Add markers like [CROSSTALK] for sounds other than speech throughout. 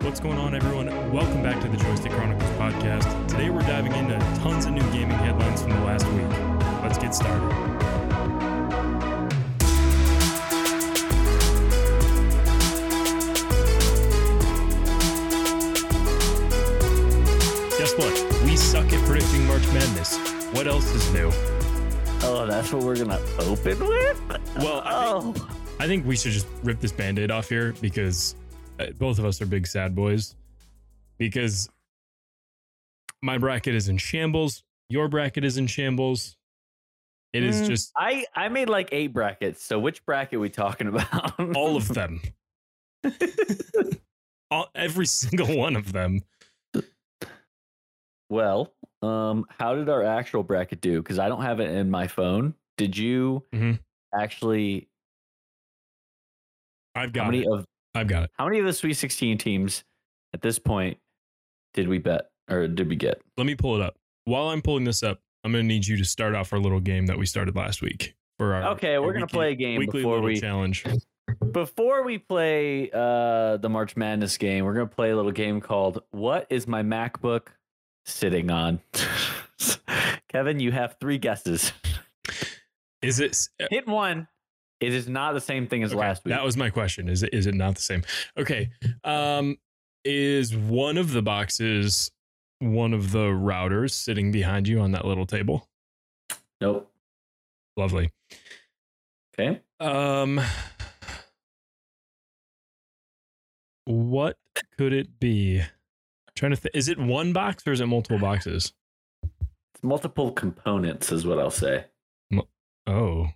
What's going on, everyone? Welcome back to the Joystick Chronicles podcast. Today we're diving into tons of new gaming headlines from the last week. Let's get started. Guess what? We suck at predicting March Madness. What else is new? Oh, that's what we're gonna open with. Well, I oh, I think we should just rip this band aid off here because both of us are big sad boys. Because my bracket is in shambles, your bracket is in shambles. It is Mm, just I I made like eight brackets. So which bracket we talking about? [LAUGHS] all of them. all, every single one of them. well, um, how did our actual bracket do? Because I don't have it in my phone. Did you Mhm. actually? I've How got many it. of I've got it. how many of the Sweet Sixteen teams at this point did we bet or did we get? Let me pull it up. While I'm pulling this up, I'm going to need you to start off our little game that we started last week for our Okay, our we're gonna play a game weekly before we challenge. Before we play uh, the March Madness game, we're going to play a little game called What is My MacBook Sitting On? [LAUGHS] Kevin, you have three guesses. Is it Hit one. It is not the same thing as Okay, last week. That was my question. Is it is it not the same? Okay. Um is one of the boxes one of the routers sitting behind you on that little table? nope. Lovely. Okay. Um what could it be? trying to think. Is it one box or is it multiple boxes? It's multiple components, is what I'll say. Oh.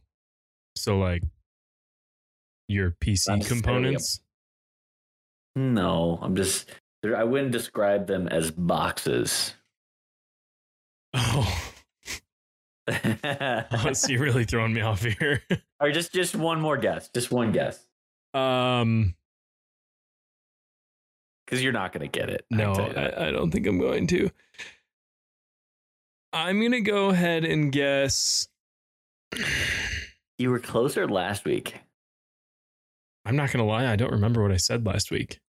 So like your PC components? No, I'm just. I wouldn't describe them as boxes. Oh. [LAUGHS] oh, so you're really throwing me off here. [LAUGHS] or just just one more guess. Just one guess. um Because you're not going to get it. No, tell you that. I, I don't think I'm going to. I'm gonna go ahead and guess. you were closer last week. I'm not gonna lie, I don't remember what I said last week.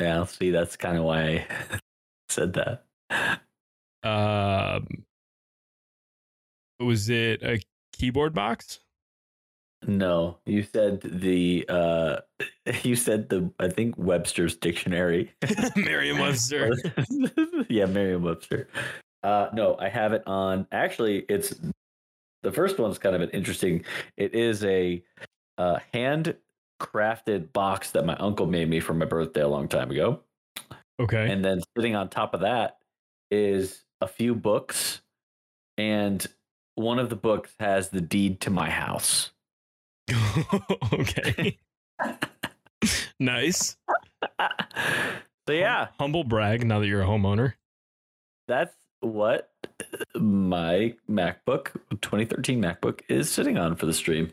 Yeah, see, that's kind of why I [LAUGHS] said that. Um, was it a keyboard box? No, you said the uh [LAUGHS] you said the I think Webster's dictionary. [LAUGHS] Merriam-Webster. yeah, Merriam-Webster. Uh no, I have it on actually it's the first one's kind of an interesting. It is a uh hand crafted box that my uncle made me for my birthday a long time ago. Okay. And then sitting on top of that is a few books. And one of the books has the deed to my house. [LAUGHS] okay. [LAUGHS] nice. so, yeah, Humble brag now that you're a homeowner. that's what my MacBook, 2013 MacBook, is sitting on for the stream.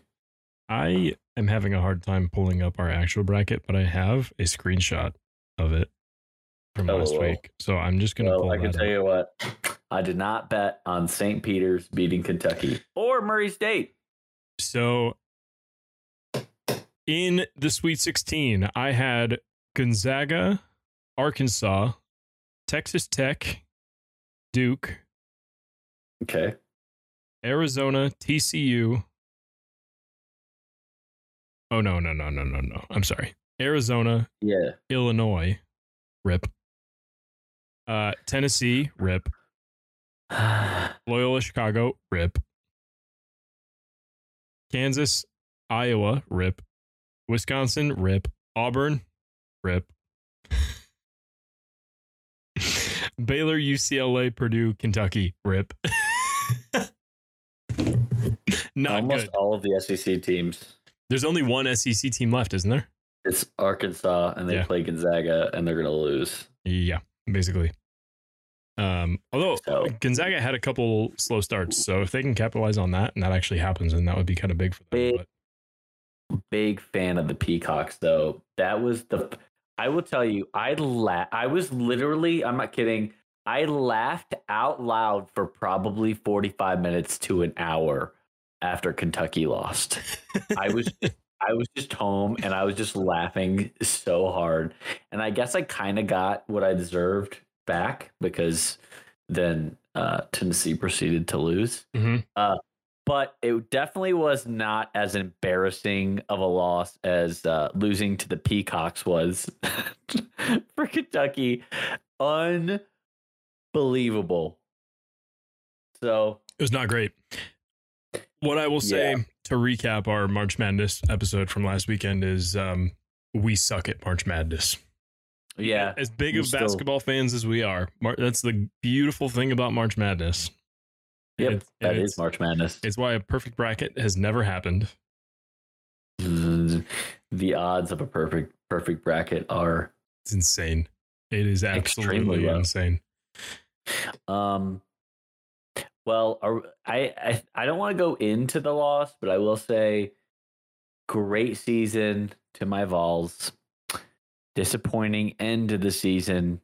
I am having a hard time pulling up our actual bracket, but I have a screenshot of it from oh, last LOL. week. So I'm just gonna Well, pull I can tell up. you what, I did not bet on St. Peter's beating Kentucky or Murray State. So in the Sweet 16, I had Gonzaga, Arkansas, Texas Tech, Duke, Okay. Arizona, TCU. Oh no, no, no, no, no, no. I'm sorry. Arizona, Yeah. Illinois, rip. Uh Tennessee, rip. [SIGHS] Loyola Chicago, rip. Kansas, Iowa, rip. Wisconsin, rip. Auburn, rip. [LAUGHS] Baylor, UCLA, Purdue, Kentucky, rip. [LAUGHS] Not Almost good. all of the SEC teams. There's only one SEC team left, isn't there? It's Arkansas, and they Yeah. play Gonzaga, and they're going to lose. Yeah, basically. Um, although So- Gonzaga had a couple slow starts, so if they can capitalize on that and that actually happens, then that would be kind of big for them. Big. But Big fan of the Peacocks, though. That was the. I will tell you, I la- I was literally. I'm not kidding. I laughed out loud for probably 45 minutes to an hour after Kentucky lost. [LAUGHS] I was I was just home and I was just laughing so hard. And I guess I kind of got what I deserved back because then uh, Tennessee proceeded to lose. Mhm. Uh, but it definitely was not as embarrassing of a loss as uh, losing to the Peacocks was [LAUGHS] for Kentucky. Unbelievable. So It was not great. What I will say Yeah. to recap our March Madness episode from last weekend is um, we suck at March Madness. yeah, As big of still- basketball fans as we are, Mar- that's the beautiful thing about March Madness. yep, It's- that is March Madness. It's why a perfect bracket has never happened. the odds of a perfect perfect bracket are It's insane. It is absolutely insane. um well are, I, I i don't want to go into the loss but i will say great season to my vols disappointing end to the season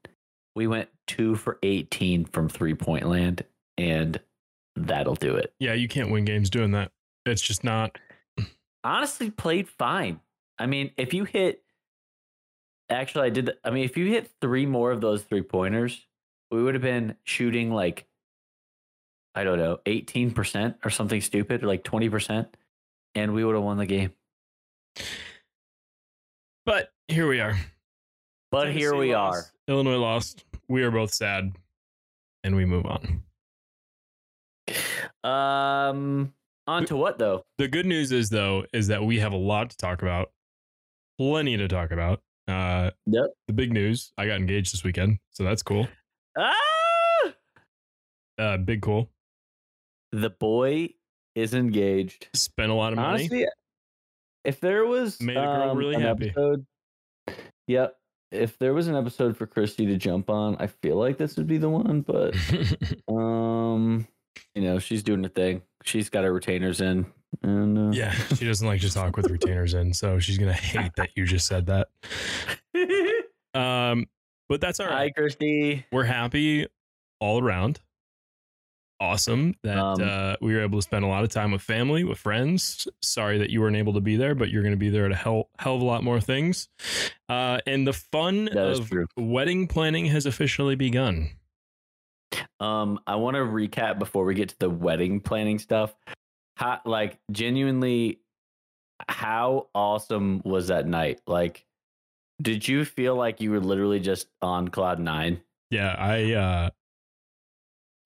we went two for 18 from three point land and that'll do it Yeah, you can't win games doing that. It's just not. [CLEARS THROAT] honestly played fine. I mean, if you hit, actually, I did. the- I mean, if you hit three more of those three pointers, we would have been shooting like, I don't know, eighteen percent or something stupid, or like twenty percent, and we would have won the game. But here we are. But here we lost. Illinois lost. We are both sad, and we move on. Um, on to what though? The good news is though is that we have a lot to talk about, plenty to talk about. Uh, Yep. the big news: I got engaged this weekend, so that's cool. Ah, Uh, big cool. The boy is engaged. Spent a lot of money. Honestly, if there was Made a girl um, really an happy. Episode, yep. If there was an episode for Christy to jump on, I feel like this would be the one. But [LAUGHS] um, you know, she's doing the thing. She's got her retainers in, and uh, yeah, [LAUGHS] she doesn't like to talk with retainers in, so she's gonna hate that you just said that. [LAUGHS] Um, but that's all Hi. Christy. We're happy all around. Awesome that Um, uh, we were able to spend a lot of time with family, with friends. Sorry that you weren't able to be there, but you're going to be there at a hell, hell of a lot more things. Uh, and the fun of wedding planning has officially begun. Um, I want to recap before we get to the wedding planning stuff. How, like, genuinely, how awesome was that night? Like, did you feel like you were literally just on cloud nine? Yeah, I uh,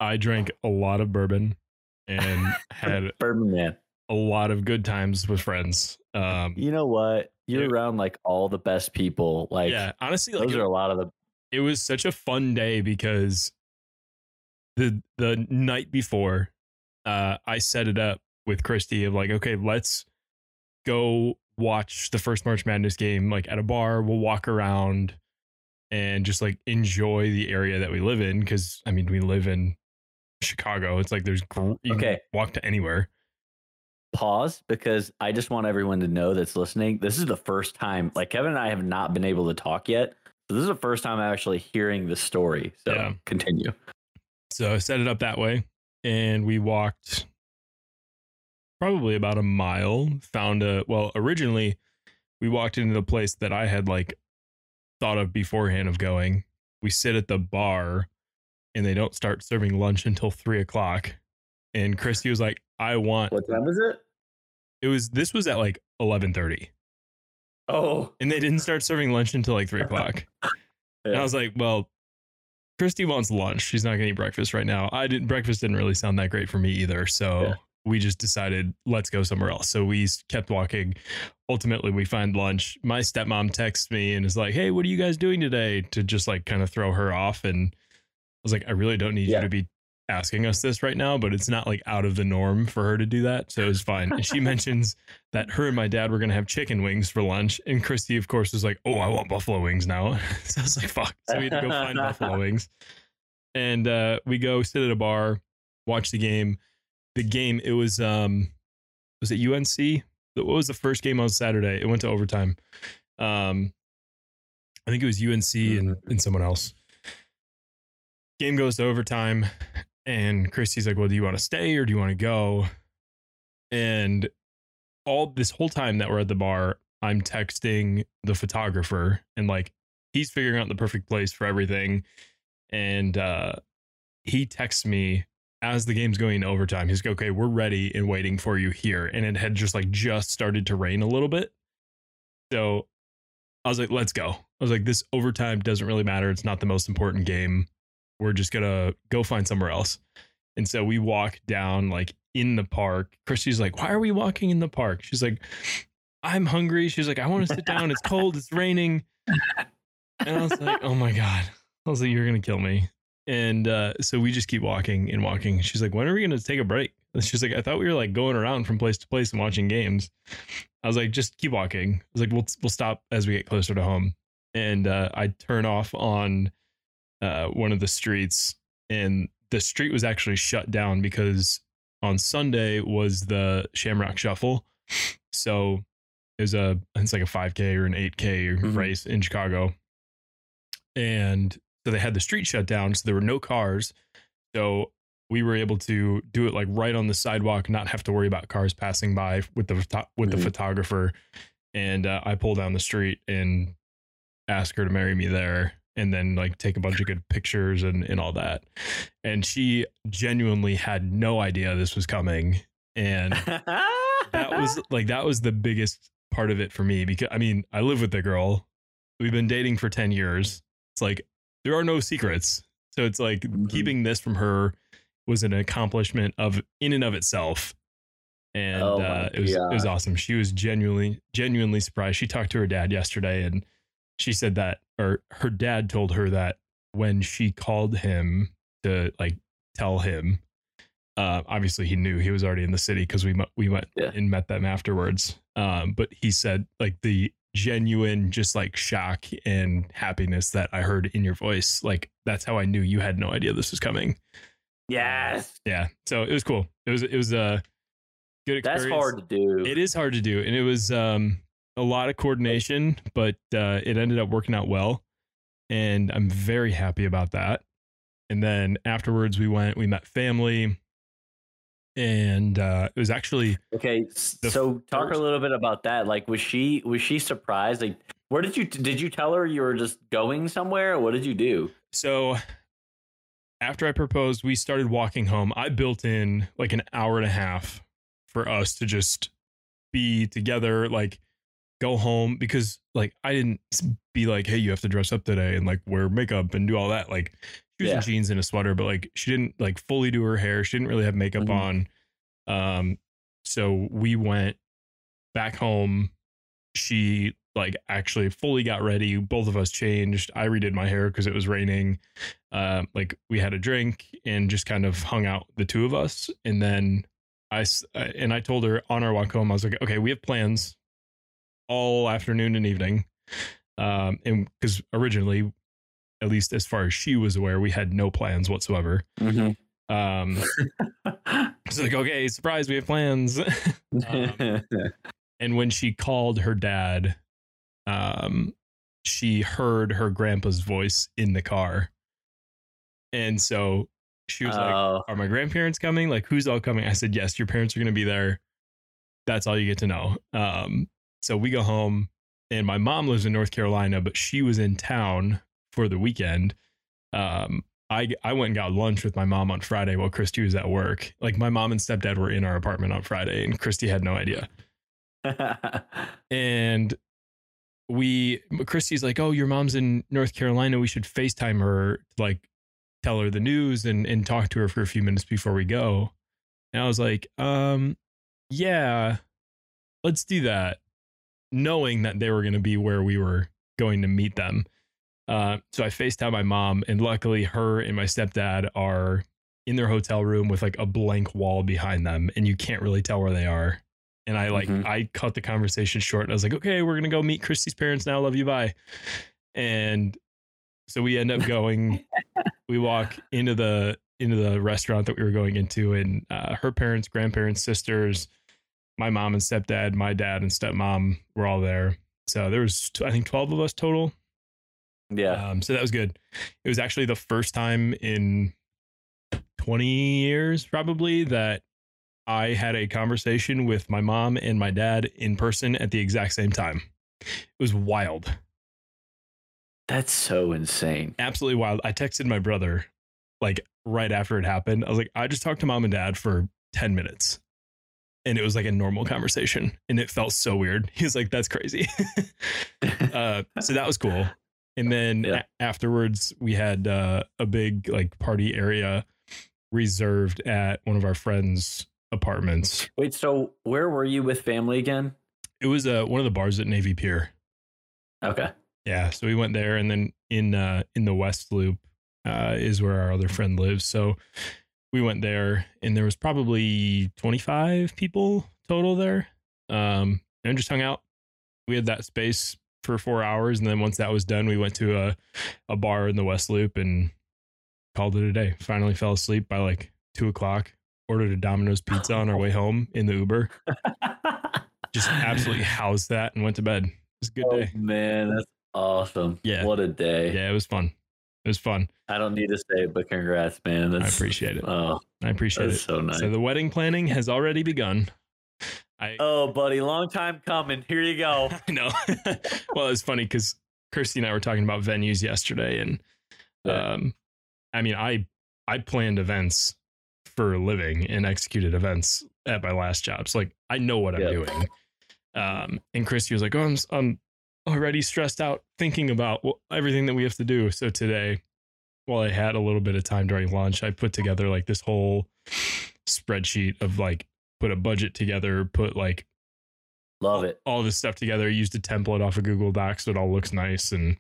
I drank a lot of bourbon and [LAUGHS] had Bourbon man. a lot of good times with friends. Um, You know what? You're Yeah. around like all the best people. Like, yeah, honestly, like those it- are a lot of the. it was such a fun day because the the night before uh I set it up with Christy of like okay let's go watch the first March Madness game like at a bar we'll walk around and just like enjoy the area that we live in cuz I mean we live in Chicago it's like there's gr- you can Okay. walk to anywhere Pause because I just want everyone to know that's listening. This is the first time, like Kevin and I have not been able to talk yet. So this is the first time I'm actually hearing the story. So Yeah. continue. So I set it up that way, and we walked probably about a mile. Found a well. Originally, we walked into the place that I had like thought of beforehand of going. We sit at the bar, and they don't start serving lunch until three o'clock. And Christy was like, "I want." What time is it? It was this was at like eleven thirty. Oh. and they didn't start serving lunch until like three o'clock. [LAUGHS] And I was like, well, Christy wants lunch. She's not gonna eat breakfast right now. I didn't breakfast didn't really sound that great for me either. So Yeah. we just decided let's go somewhere else. So we kept walking. Ultimately we find lunch. My stepmom texts me and is like, Hey, what are you guys doing today? To just like kind of throw her off. And was like, I really don't need Yeah. you to be asking us this right now, but it's not like out of the norm for her to do that. So it was fine. And she [LAUGHS] mentions that her and my dad were gonna have chicken wings for lunch. And Christy, of course, was like, Oh, I want buffalo wings now. [LAUGHS] so I was like, fuck. So we had to go find buffalo [LAUGHS] wings. And uh, we go sit at a bar, watch the game. The game, it was um was it UNC? What was the first game on Saturday? It went to overtime. Um I think it was UNC and, and someone else. Game goes to overtime, and Christy's like, Well, do you want to stay or do you want to go? And all this whole time that we're at the bar, I'm texting the photographer and like he's figuring out the perfect place for everything. And uh he texts me as the game's going overtime. He's like, okay, we're ready and waiting for you here. And it had just like just started to rain a little bit. So I was like, let's go. I was like, this overtime doesn't really matter. It's not the most important game. We're just gonna go find somewhere else. And so we walk down like in the park. Christy's like, why are we walking in the park? She's like, I'm hungry. She's like, I want to sit down. It's cold. It's raining. And I was like, oh my God. I was like, you're going to kill me. And uh, so we just keep walking and walking. She's like, when are we going to take a break? And she's like, I thought we were like going around from place to place and watching games. I was like, just keep walking. I was like, we'll, we'll stop as we get closer to home. And uh, I turn off on uh, one of the streets and the street was actually shut down because on Sunday was the Shamrock Shuffle. So it was a it's like a 5k or an 8k Mhm. race in Chicago. And so they had the street shut down, so there were no cars. So we were able to do it like right on the sidewalk, not have to worry about cars passing by with the with the photographer. And uh, I pull down the street and ask her to marry me there and then like take a bunch of good pictures and, and all that. And she genuinely had no idea this was coming. And that was [LAUGHS] like that was the biggest part of it for me because I mean, I live with the girl. We've been dating for 10 years. It's like there are no secrets. So it's like Mhm. keeping this from her was an accomplishment of in and of itself. And Oh uh, it was it was awesome. She was genuinely genuinely surprised. She talked to her dad yesterday and she said that or her dad told her that when she called him to like tell him uh, obviously he knew he was already in the city because we we went Yeah. and met them afterwards. Um, but he said like the genuine just like shock and happiness that I heard in your voice. Like that's how I knew you had no idea this was coming. yes. Yeah. So it was cool. It was it was a good experience. That's hard to do. It is hard to do, and it was um, a lot of coordination, but uh, it ended up working out well, and I'm very happy about that. And then afterwards, we went, we met family, and uh, it was actually Okay, so talk first- a little bit about that. Like, was she was she surprised? Like, where did you did you tell her you were just going somewhere? What did you do? so. After I proposed, we started walking home. I built in like an hour and a half for us to just be together, like go home because like I didn't be like, hey, you have to dress up today and like wear makeup and do all that. Like she was Yeah. in jeans and a sweater, but like she didn't like fully do her hair. She didn't really have makeup Mhm. on. Um, so we went back home. She like actually fully got ready. Both of us changed. I redid my hair because it was raining. Uh, like we had a drink and just kind of hung out the two of us, and then I and I told her on our walk home, I was like, okay, we have plans all afternoon and evening. Um, and because originally, at least as far as she was aware, we had no plans whatsoever. Um, [LAUGHS] it's like, okay, surprise, we have plans. [LAUGHS] Um, [LAUGHS] and when she called her dad, um, she heard her grandpa's voice in the car. And so she was like, Oh, are my grandparents coming? Like, who's all coming? I said, yes, your parents are going to be there. That's all you get to know. Um, so we go home, and my mom lives in North Carolina, but she was in town for the weekend. Um, I I went and got lunch with my mom on Friday while Christy was at work. Like my mom and stepdad were in our apartment on Friday, and Christy had no idea. [LAUGHS] And we Christy's like, "Oh, your mom's in North Carolina. We should FaceTime her, like tell her the news and and talk to her for a few minutes before we go." And I was like, "Um, yeah, let's do that," knowing that they were going to be where we were going to meet them. Uh, so I FaceTime my mom, and luckily, her and my stepdad are in their hotel room with like a blank wall behind them, and you can't really tell where they are. And I like Mhm. I cut the conversation short, and I was like, "Okay, we're gonna go meet Christy's parents now. Love you, bye." And so we end up going. [LAUGHS] we walk into the into the restaurant that we were going into, and uh, her parents, grandparents, sisters, my mom and stepdad, my dad and stepmom were all there. So there was I think twelve of us total. yeah. Um, so that was good. It was actually the first time in 20 years, probably, that I had a conversation with my mom and my dad in person at the exact same time. It was wild. That's so insane. Absolutely wild. I texted my brother like right after it happened. I was like, I just talked to mom and dad for 10 minutes. And it was like a normal conversation. And it felt so weird. [LAUGHS] He was like, that's crazy. [LAUGHS] uh, so that was cool. And then Yeah. a- afterwards, we had uh, a big like party area reserved at one of our friends' apartments. Wait, so where were you with family again? It was uh, one of the bars at Navy Pier. Okay. Yeah, so we went there, and then in uh, in the West Loop uh, is where our other friend lives. So we went there, and there was probably twenty five people total there, um, and just hung out. We had that space for four hours, and then once that was done, we went to a a bar in the West Loop and called it a day. Finally fell asleep by like two o'clock. Ordered a Domino's pizza on our way [LAUGHS] home in the Uber. [LAUGHS] Just absolutely housed that and went to bed. It was a good oh, day. man, that's awesome. Yeah. What a day. Yeah, it was fun. It was fun. I don't need to say it, but congrats, man. I appreciate it. Oh, I appreciate that's it. so nice. So the wedding planning has already begun. I [LAUGHS] oh, buddy, long time coming. Here you go. [LAUGHS] I know. [LAUGHS] well, it's funny because Christy and I were talking about venues yesterday, and Yeah. um, I mean, I I planned events for a living and executed events at my last job, so like I know what I'm doing. Um, and Christy was like, "Oh, I'm I'm already stressed out thinking about everything that we have to do." So today, while I had a little bit of time during lunch, I put together like this whole spreadsheet of like put a budget together, put like Love it. all this stuff together. Used a template off of Google Docs so it all looks nice. And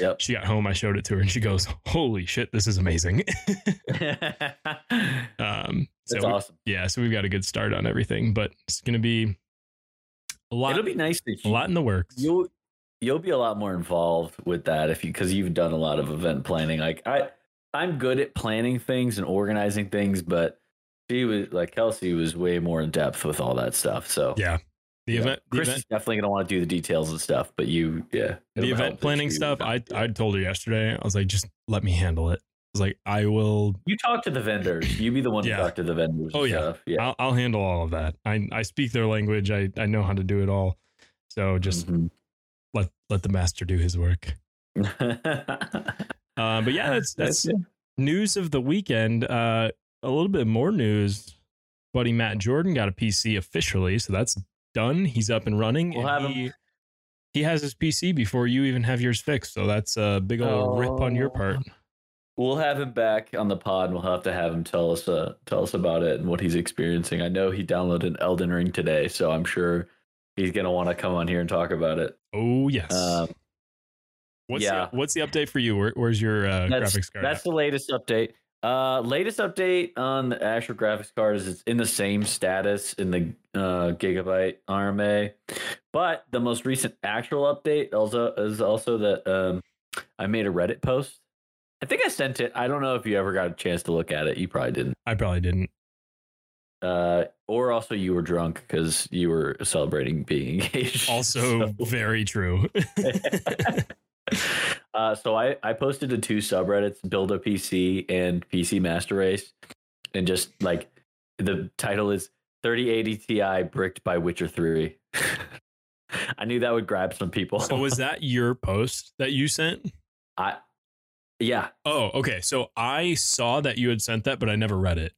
Yep. she got home, I showed it to her, and she goes, "Holy shit, this is amazing!" [LAUGHS] [LAUGHS] um, so That's we- awesome. yeah, so we've got a good start on everything, but it's gonna be a lot, It'll be nice a lot in the works. you'll you'll be a lot more involved with that if you because you've done a lot of event planning. Like I, I'm good at planning things and organizing things, but she was like Kelsey was way more in depth with all that stuff. So Yeah, the yeah. event, the Chris event, is definitely gonna want to do the details and stuff, but you, yeah, the event planning stuff. I I told her yesterday. I was like, just let me handle it. I was like, I will. You talk to the vendors. You be the one Yeah. to talk to the vendors. Oh, yeah. stuff. yeah. I'll, I'll handle all of that. I I speak their language. I I know how to do it all. So just Mhm. Let let the master do his work. [LAUGHS] Uh, but yeah, that's that's news of the weekend. Uh, a little bit more news. Buddy Matt Jordan got a PC officially, so that's done. He's up and running. We'll and have he, him- he has his PC before you even have yours fixed. So that's a big old rip on your Oh. part. We'll have him back on the pod. and We'll have to have him tell us uh, tell us about it and what he's experiencing. I know he downloaded Elden Ring today, so I'm sure he's gonna want to come on here and talk about it. Oh yes. Um, what's yeah. the, what's the update for you? Where, where's your uh, graphics card? that's at? the latest update. Uh, latest update on the actual graphics card is it's in the same status in the uh, Gigabyte RMA, but the most recent actual update also is also that um, I made a Reddit post. I think I sent it. I don't know if you ever got a chance to look at it. You probably didn't. I probably didn't. Uh, or also you were drunk because you were celebrating being [LAUGHS] engaged. Also, So- very true. [LAUGHS] [LAUGHS] uh, so I, I posted to two subreddits, Build a PC and PC Master Race, and just like the title is 3080 Ti bricked by Witcher 3. I knew that would grab some people. so was that your post that you sent? I, yeah, Oh, okay. So I saw that you had sent that, but I never read it.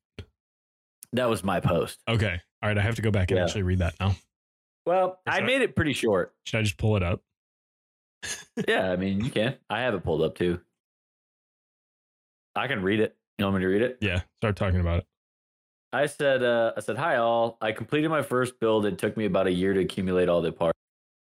That was my post. Okay. All right. I have to go back and Yeah. actually read that now. Well, I made it pretty short. Should I just pull it up? yeah, I mean, you can. I have it pulled up too. I can read it. You want me to read it? Yeah. Start talking about it. I said, uh, I said, hi all. I completed my first build. It took me about a year to accumulate all the parts.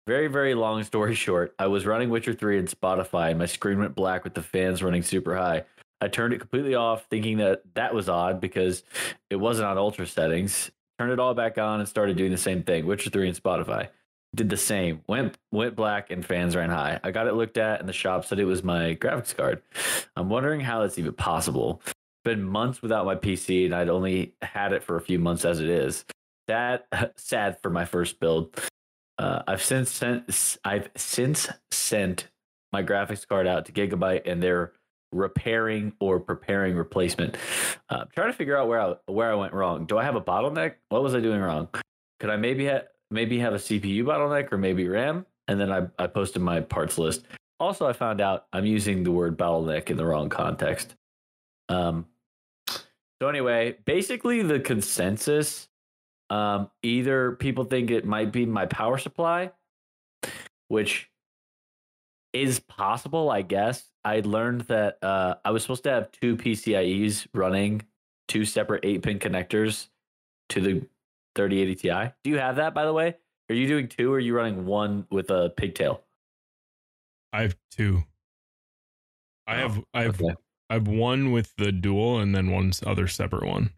Very, very long story [LAUGHS] short. I was running Witcher 3 in Spotify, and my screen went black with the fans running super high. I turned it completely off, thinking that that was odd because it wasn't on ultra settings. Turned it all back on and started doing the same thing. Witcher 3 and Spotify did the same. Went went black and fans ran high. I got it looked at, and the shop said it was my graphics card. I'm wondering how that's even possible been months without my PC, and I'd only had it for a few months as it is. That [LAUGHS] sad for my first build. Uh, I've since sent I've since sent my graphics card out to Gigabyte, and they're repairing or preparing replacement. Uh, trying to figure out where I where I went wrong. Do I have a bottleneck? What was I doing wrong? Could I maybe ha- maybe have a CPU bottleneck or maybe RAM? And then I, I posted my parts list. Also, I found out I'm using the word bottleneck in the wrong context. Um, so anyway, basically the consensus, um, either people think it might be my power supply, which is possible, I guess. I learned that uh, I was supposed to have two PCIe's running, two separate eight pin connectors to the 3080 Ti. Do you have that, by the way? Are you doing two or are you running one with a pigtail? I have two. I Oh, have I have okay. I have one with the dual and then one other separate one.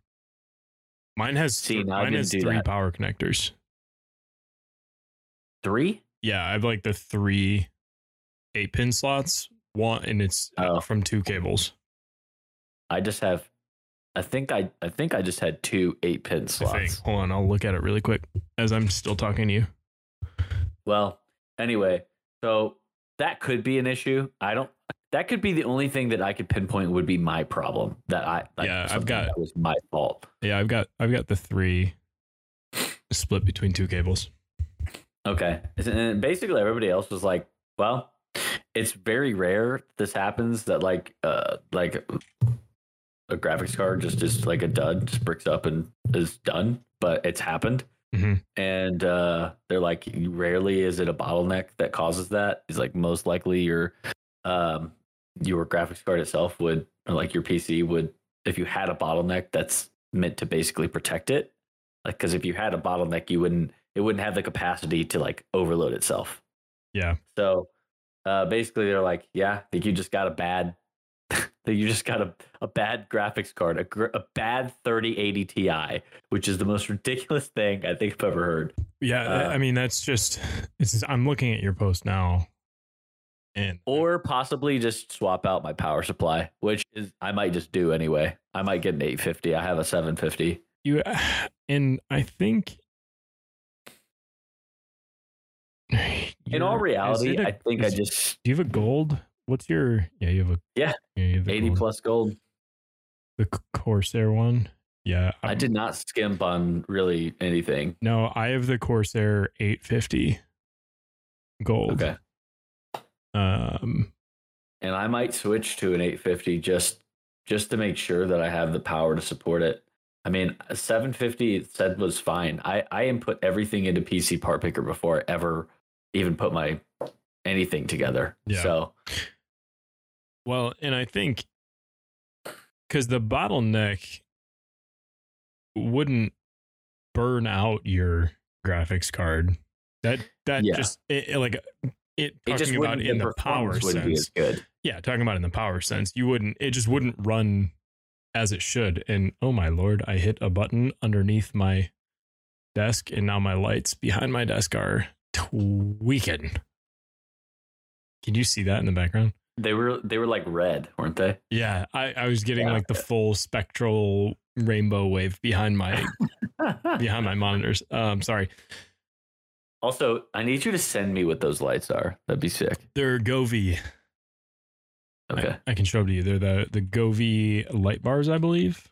Mine has See, th- mine has three that. power connectors. Three? Yeah, I have like the three eight pin slots. One and it's Oh. from two cables. I just have. I think I. I think I just had two eight pin slots. Hold on, I'll look at it really quick as I'm still talking to you. Well, anyway, so that could be an issue. I don't. That could be the only thing that I could pinpoint would be my problem. That I. Like, Yeah, I've got- that was my fault. Yeah, I've got I've got the three split between two cables. Okay, and basically everybody else was like, "Well, it's very rare this happens that like, uh, like a graphics card just is like a dud, just bricks up and is done." But it's happened. Mhm. and uh, they're like, rarely is it a bottleneck that causes that. It's like most likely your um, your graphics card itself would, or like your PC would, if you had a bottleneck that's meant to basically protect it. Like, because if you had a bottleneck, you wouldn't, it wouldn't have the capacity to like overload itself. Yeah. So uh, basically, they're like, yeah, I think you just got a bad, [LAUGHS] that you just got a, a bad graphics card, a, gr- a bad 3080 Ti, which is the most [LAUGHS] ridiculous thing I think I've ever heard. Yeah, Uh, I mean that's just it's I'm looking at your post now and Or possibly just swap out my power supply, which is I might just do anyway. I might get an 850. I have a 750. you [SIGHS] and I think [SIGHS] [LAUGHS] In all reality, it a- I think I just do you have a gold? What's your yeah? You have a Yeah. you have 80 gold. plus gold. the Corsair one. Yeah, I I'm- did not skimp on really anything. No, I have the Corsair 850 gold. Okay. Um, And I might switch to an 850 just just to make sure that I have the power to support it. I mean, a 750 it said was fine. I I input everything into PC Part Picker before I ever even put my anything together. Yeah. So well, and I think because the bottleneck wouldn't burn out your graphics card. That that Yeah. just it, it, like it it just talking about wouldn't in the power performance be as sense. good. Yeah, talking about in the power sense, you wouldn't. It just wouldn't run as it should. And oh my lord, I hit a button underneath my desk, and now my lights behind my desk are tweaking. Can you see that in the background? They were they were like red, weren't they? Yeah, I, I was getting Yeah. like the full spectral rainbow wave behind my [LAUGHS] behind my monitors. Um, sorry, also, I need you to send me what those lights are. That'd be sick. they're Govee. I- Okay. I, can show them to you. They're the the Govee light bars, I believe.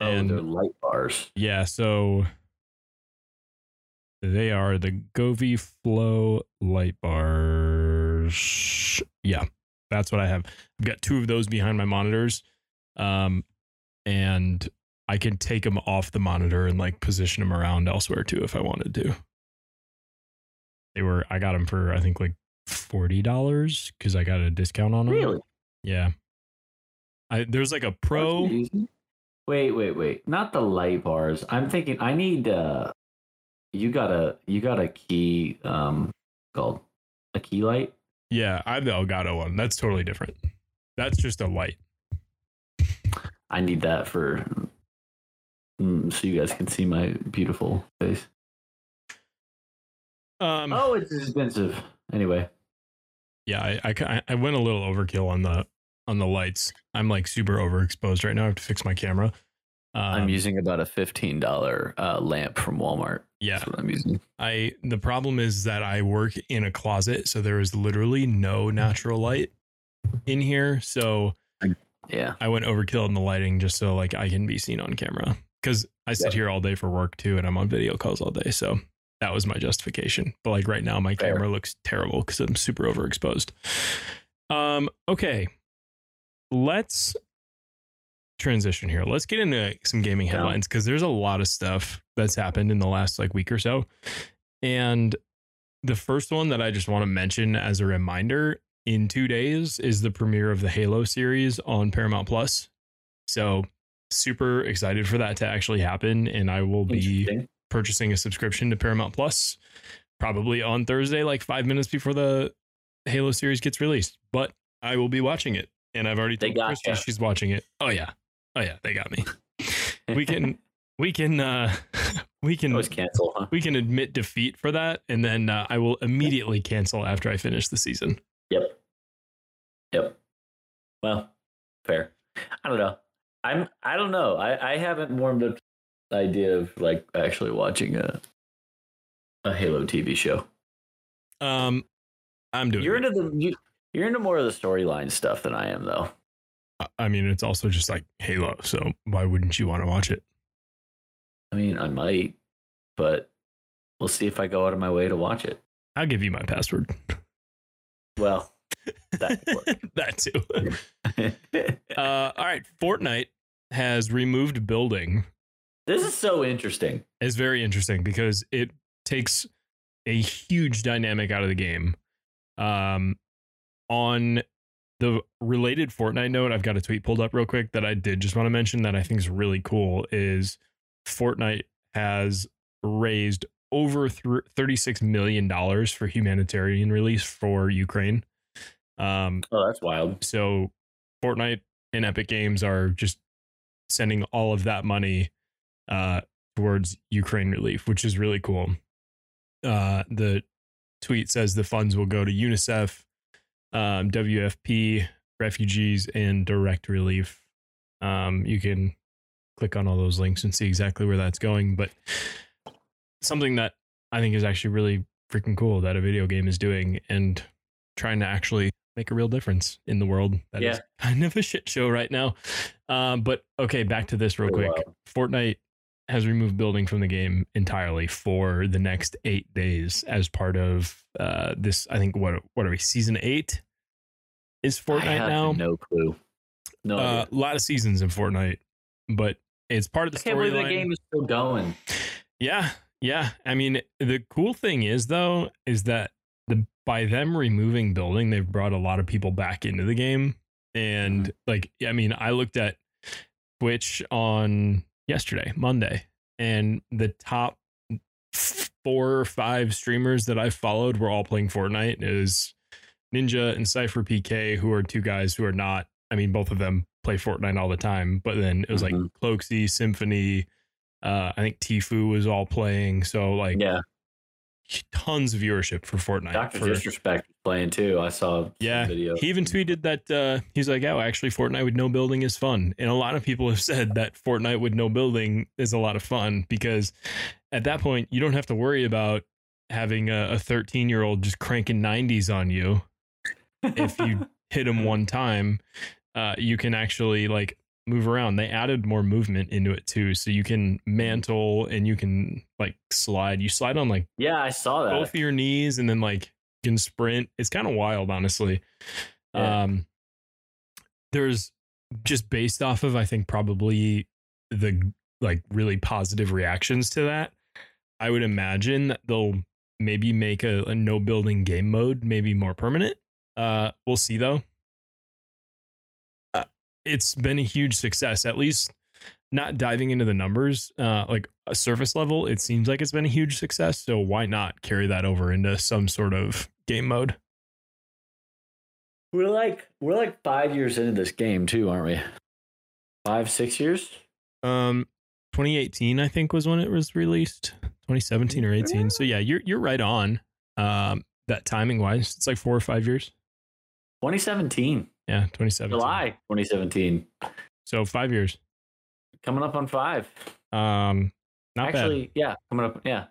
oh, And- they're light bars. Yeah, so they are the Govee Flow light bars. Yeah, that's what I have. I've got two of those behind my monitors. Um, and I can take them off the monitor and like position them around elsewhere too if I wanted to. They were I got them for I think like forty dollars because I got a discount on them. Really? Yeah. I there's like a pro. Wait, wait, wait. Not the light bars. I'm thinking I need uh you got a you got a key um called a key light. Yeah, I have the Elgato one. That's totally different. That's just a light. I need that for mm, so you guys can see my beautiful face. Um, Oh, it's expensive. Anyway, yeah, I, I I went a little overkill on the on the lights. I'm like super overexposed right now. I have to fix my camera. Um, I'm using about a fifteen dollar uh, lamp from Walmart. yeah. That's what I'm using. I the problem is that I work in a closet, so there is literally no natural light. in here, so Yeah. I went overkill in the lighting just so like I can be seen on camera because I sit here all day for work too, and I'm on video calls all day. So that was my justification. But like right now, my Fair. camera looks terrible because I'm super overexposed. Um. Okay. Let's transition here. Let's get into some gaming headlines because there's a lot of stuff that's happened in the last like week or so, and the first one that I just want to mention as a reminder in two days is the premiere of the Halo series on Paramount Plus. So super excited for that to actually happen. And I will be purchasing a subscription to Paramount Plus probably on Thursday, like five minutes before the Halo series gets released. But I will be watching it. And I've already told Christy she's watching it. Oh yeah. Oh yeah, they got me. We can [LAUGHS] we can uh [LAUGHS] we can always cancel, huh? we can admit defeat for that and then uh, I will immediately cancel after I finish the season. Yep. Yep. Well, fair. I don't know. I'm. I don't know. I I haven't warmed up the idea of like actually watching a a Halo TV show. Um I'm doing You're it. into the you, you're into more of the storyline stuff than I am, though. I mean, it's also just like Halo, so why wouldn't you want to watch it? I mean, I might, but we'll see if I go out of my way to watch it. I'll give you my password. Well, that [LAUGHS] that too. [LAUGHS] Uh, all right, Fortnite has removed building. this is so interesting. It's very interesting because it takes a huge dynamic out of the game. Um, on the related Fortnite note, I've got a tweet pulled up real quick that I did just want to mention that I think is really cool. Is Fortnite has raised over $36 million for humanitarian relief for Ukraine. Um, Oh, that's wild. so Fortnite and Epic Games are just sending all of that money uh, towards Ukraine relief, which is really cool. Uh, the tweet says the funds will go to UNICEF, um, WFP, refugees, and direct relief. Um, you can click on all those links and see exactly where that's going. But something that I think is actually really freaking cool that a video game is doing and trying to actually make a real difference in the world that is Yeah. [LAUGHS] kind of a shit show right now. Um, but okay, back to this real quick. wild. Fortnite has removed building from the game entirely for the next eight days as part of uh, this. I think what what are we? Season eight is I Fortnite have now. no clue. No, Uh, a lot of seasons in Fortnite, but it's part of the can't the storyline. game is still going. Yeah, yeah. I mean, the cool thing is though is that the by them removing building, they've brought a lot of people back into the game. And like, I mean, I looked at Twitch on yesterday, Monday, and the top four or five streamers that I followed were all playing Fortnite. It was Ninja and SypherPK, who are two guys who are not. I mean, both of them play Fortnite all the time. But then it was Mhm. like Cloakzy, Symfuhny. Uh, I think Tfue was all playing. So like Yeah, tons of viewership for Fortnite. Doctor for- Disrespect playing too. I saw Yeah, video. He even tweeted that uh, he's like, "Oh, actually, Fortnite with no building is fun." And a lot of people have [LAUGHS] said that Fortnite with no building is a lot of fun because at that point you don't have to worry about having a 13 year old just cranking 90s on you. If you [LAUGHS] hit him one time, uh, you can actually like move around. They added more movement into it too, so you can mantle and you can like slide. You slide on like yeah, I saw that. both of your knees and then like you can sprint. It's kind of wild, honestly. Yeah. Um, there's just based off of I think probably the like really positive reactions to that. I would imagine that they'll maybe make a, a no building game mode maybe more permanent. Uh, we'll see though. Uh, it's been a huge success, at least not diving into the numbers, uh, like a surface level, it seems like it's been a huge success. So why not carry that over into some sort of game mode? We're like we're like five years into this game too, aren't we? Five, six years. Um, 2018, I think, was when it was released. 2017 or 18. So yeah, you're you're right on. Um, that timing wise, it's like four or five years. 2017, Yeah, 2017. July 2017, So five years. coming up on five. Um, not bad. Actually, yeah, coming up. Yeah,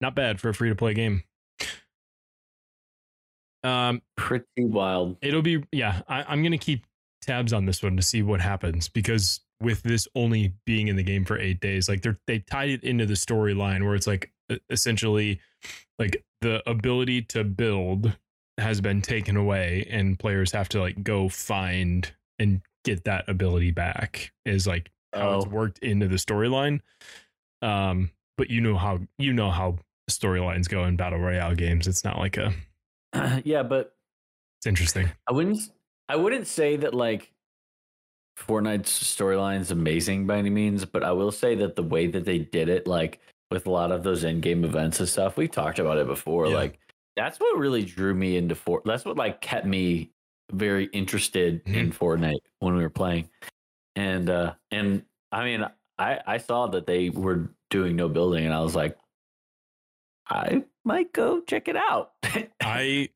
Not bad for a free to play game. Um, Pretty wild. it'll be yeah. I, I'm gonna keep tabs on this one to see what happens because with this only being in the game for eight days, like they're they tied it into the storyline where it's like essentially like the ability to build has been taken away and players have to like go find and get that ability back is like how it's Oh. worked into the storyline. Um, but you know how you know how storylines go in battle royale games. It's not like a [CLEARS THROAT] yeah, but it's interesting. I wouldn't I wouldn't say that like Fortnite's storyline is amazing by any means, but I will say that the way that they did it, like with a lot of those in-game events and stuff, we talked about it before. Yeah. Like that's what really drew me into Fort. That's what like kept me very interested in Fortnite when we were playing. And uh and I mean I I saw that they were doing no building and I was like I might go check it out. [LAUGHS] I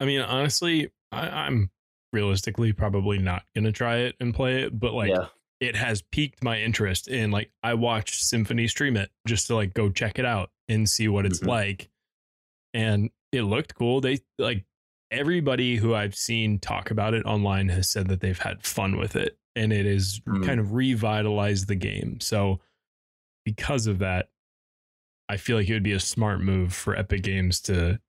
I mean, honestly, I, I'm realistically probably not gonna try it and play it, but like yeah. it has piqued my interest in like I watched Symfuhny stream it just to like go check it out and see what it's Mhm. like. And it looked cool. They like everybody who I've seen talk about it online has said that they've had fun with it and it has Mm. kind of revitalized the game. So because of that, I feel like it would be a smart move for Epic Games to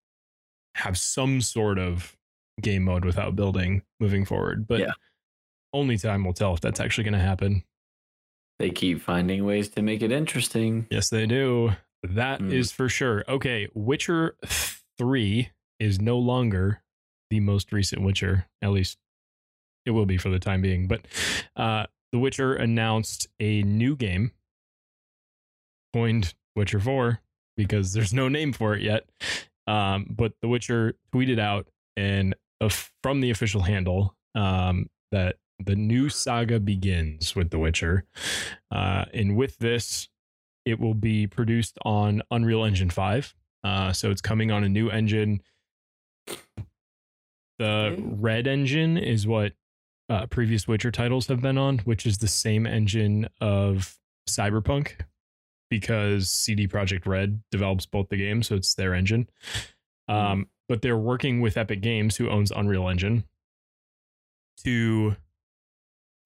have some sort of game mode without building moving forward. But Yeah. only time will tell if that's actually going to happen. They keep finding ways to make it interesting. Yes, they do. That is Mm. for sure. Okay, Witcher 3 is no longer the most recent Witcher, at least it will be for the time being. But uh, The Witcher announced a new game coined Witcher 4 because there's no name for it yet. Um, but The Witcher tweeted out and uh, from the official handle um, that the new saga begins with The Witcher. Uh, and with this, it will be produced on Unreal Engine 5. Uh, so it's coming on a new engine. The. Red engine is what uh, previous Witcher titles have been on, which is the same engine of Cyberpunk because CD Projekt Red develops both the games, so it's their engine. Um, but they're working with Epic Games, who owns Unreal Engine, to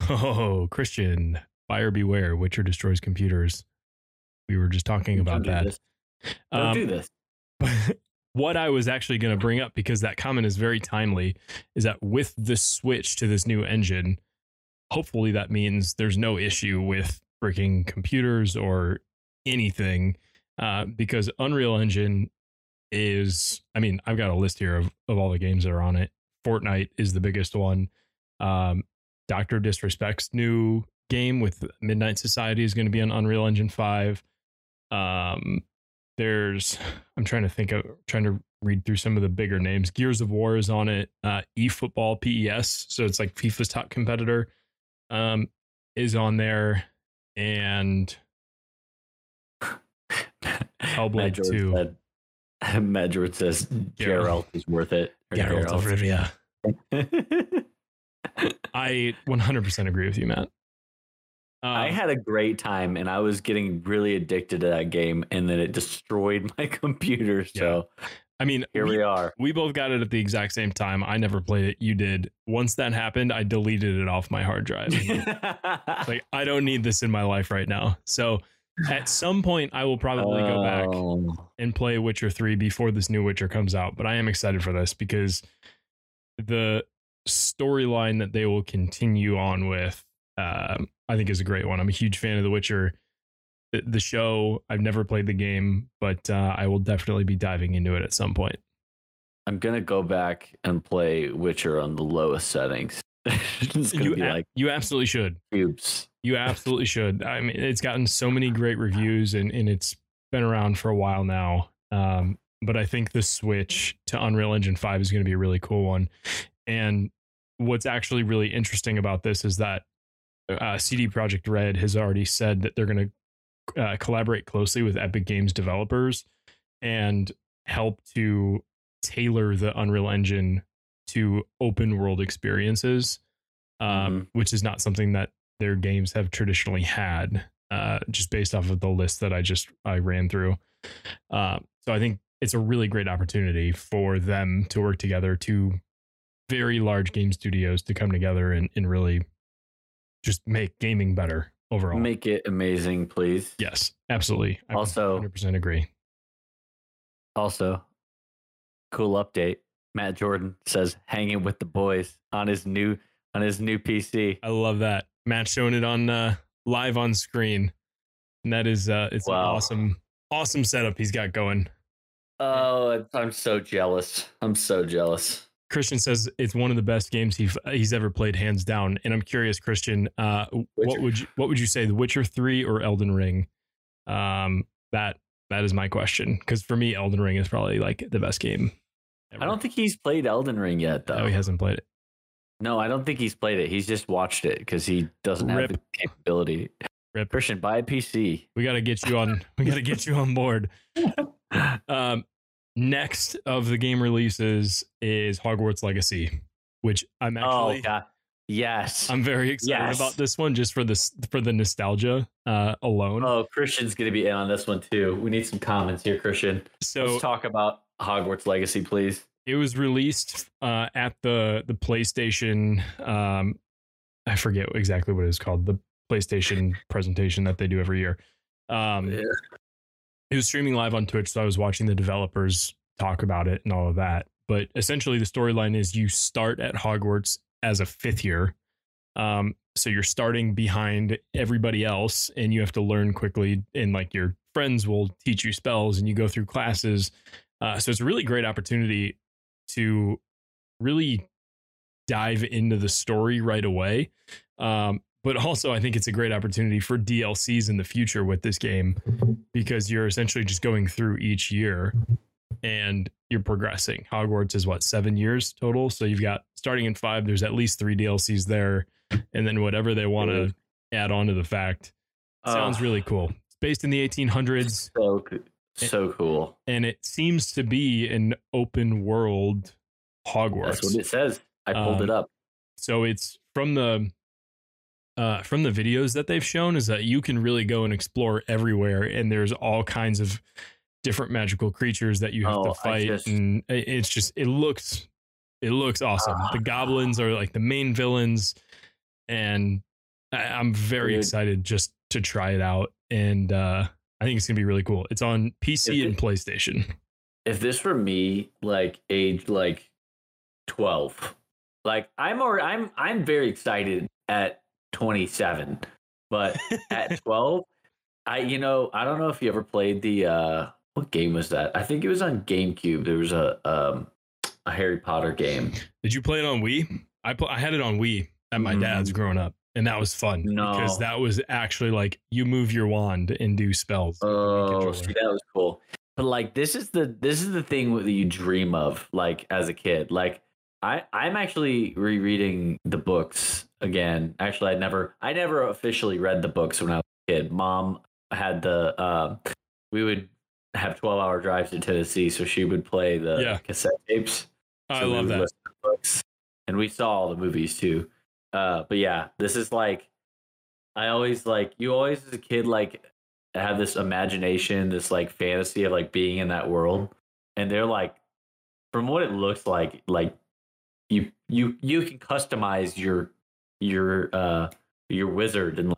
[LAUGHS] oh Christian buyer beware. Witcher destroys computers. We were just talking about do that. this. Don't Um, do this. [LAUGHS] what I was actually going to bring up because that comment is very timely is that with the switch to this new engine, hopefully that means there's no issue with freaking computers or anything uh, because Unreal Engine is, I mean, I've got a list here of, of all the games that are on it. Fortnite is the biggest one. Um, Doctor Disrespect's new game with Midnight Society is going to be on Unreal Engine 5. Um, there's [SIGHS] I'm trying to think of trying to read through some of the bigger names. Gears of War is on it. Uh, eFootball PES, so it's like FIFA's top competitor, um, is on there, and [LAUGHS] Hellblade 2. Said, [LAUGHS] George says Geralt. Is worth it. Geralt of. Rivia. I 100% agree with you, Matt. Uh, I had a great time and I was getting really addicted to that game and then it destroyed [LAUGHS] my computer. So I mean, here we, we are. we both got it at the exact same time. I never played it. You did. Once that happened, I deleted it off my hard drive. [LAUGHS] like I don't need this in my life right now. So at some point I will probably go back Oh. and play Witcher 3 before this new Witcher comes out, but I am excited for this because the storyline that they will continue on with um, I think is a great one. I'm a huge fan of The Witcher the, the show. I've never played the game, but uh, I will definitely be diving into it at some point. I'm gonna go back and play Witcher on the lowest settings. [LAUGHS] You, be a- like you absolutely should. cubes. You absolutely should. I mean, it's gotten so many great reviews and, and it's been around for a while now. Um, but I think the switch to Unreal Engine 5 is going to be a really cool one. And what's actually really interesting about this is that uh, CD Projekt Red has already said that they're going to uh, collaborate closely with Epic Games developers and help to tailor the Unreal Engine to open world experiences, um, Mhm. which is not something that their games have traditionally had, uh, just based off of the list that I just I ran through. Uh, so I think it's a really great opportunity for them to work together, two very large game studios to come together and, and really just make gaming better overall. Make it amazing, please. yes, absolutely. I Also- 100% agree. Also, cool update. Matt Jordan says hanging with the boys on his new on his new PC. I love that. Matt showing it on uh, live on screen. And that is uh it's Wow. an awesome awesome setup he's got going. Oh, I'm so jealous. I'm so jealous. Christian says it's one of the best games he he's ever played, hands down. And I'm curious, Christian, uh, what would you what would you say, The Witcher Three or Elden Ring? Um, that that is my question because for me, Elden Ring is probably like the best game. Ever. I don't think he's played Elden Ring yet, though. No, he hasn't played it. No, I don't think he's played it. He's just watched it because he doesn't have the capability. Rip. Christian, buy a PC. We got to get you on. we got to get you on board. [LAUGHS] Um, next of the game releases is Hogwarts Legacy, which I'm actually. oh actually God, yes. I'm very excited Yes. about this one just for this for the nostalgia uh, alone. oh, Christian's gonna be in on this one too. We need some comments here, Christian. so Let's talk about Hogwarts Legacy, please. it was released uh, at the the PlayStation. Um, I forget exactly what it's called. The PlayStation presentation that they do every year. Um, Yeah. It was streaming live on Twitch, so I was watching the developers talk about it and all of that. But essentially, the storyline is you start at Hogwarts as a fifth year. Um, so you're starting behind everybody else, and you have to learn quickly. And like your friends will teach you spells, and you go through classes. Uh, so it's a really great opportunity to really dive into the story right away. Um, but also, I think it's a great opportunity for DLCs in the future with this game because you're essentially just going through each year and you're progressing. Hogwarts is what, seven years total? So you've got starting in five, there's at least three DLCs there. And then whatever they want to add on to the fact sounds Oh, really cool. It's based in the 1800s so so cool. and it seems to be an open world Hogwarts. That's what it says. I pulled Um, it up. so it's from the uh, from the videos that they've shown is that you can really go and explore everywhere and there's all kinds of different magical creatures that you have Oh, to fight just- and it's just it looks it looks awesome Ah. the goblins are like the main villains and I, i'm very Dude. excited just to try it out and uh i think it's gonna be really cool it's on pc and it- playstation If this were me, like age like twelve, like I'm already, I'm I'm very excited at twenty seven, but [LAUGHS] at 12 i you know i don't know if you ever played the uh what game was that i think it was on gamecube there was a um a harry potter game Did you play it on Wii? I pl- I had it on Wii at my Mm. dad's growing up, and that was fun no. because that was actually like you move your wand and do spells. with the Wii oh see that was cool but like this is the this is the thing that you dream of like as a kid like i i'm actually rereading the books again actually i never i never officially read the books when i was a kid mom had the uh we would have 12 hour drives to tennessee so she would play the Yeah. cassette tapes I So we love that. books, and we saw all the movies too. Uh, but yeah, this is like I always like you always as a kid like have this imagination, this like fantasy of like being in that world, and they're like, from what it looks like, like you you you can customize your your uh your wizard and like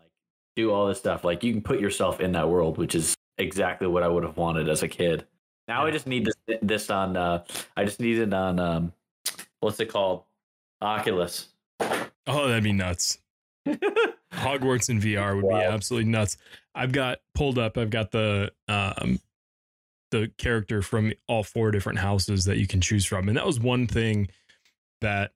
do all this stuff. Like you can put yourself in that world, which is exactly what I would have wanted as a kid. Now I just need this this on uh I just need it on um what's it called? Oculus. Oh, that'd be nuts. [LAUGHS] Hogwarts in VR would Wow. be absolutely nuts. I've got pulled up. I've got the um the character from all four different houses that you can choose from, and that was one thing that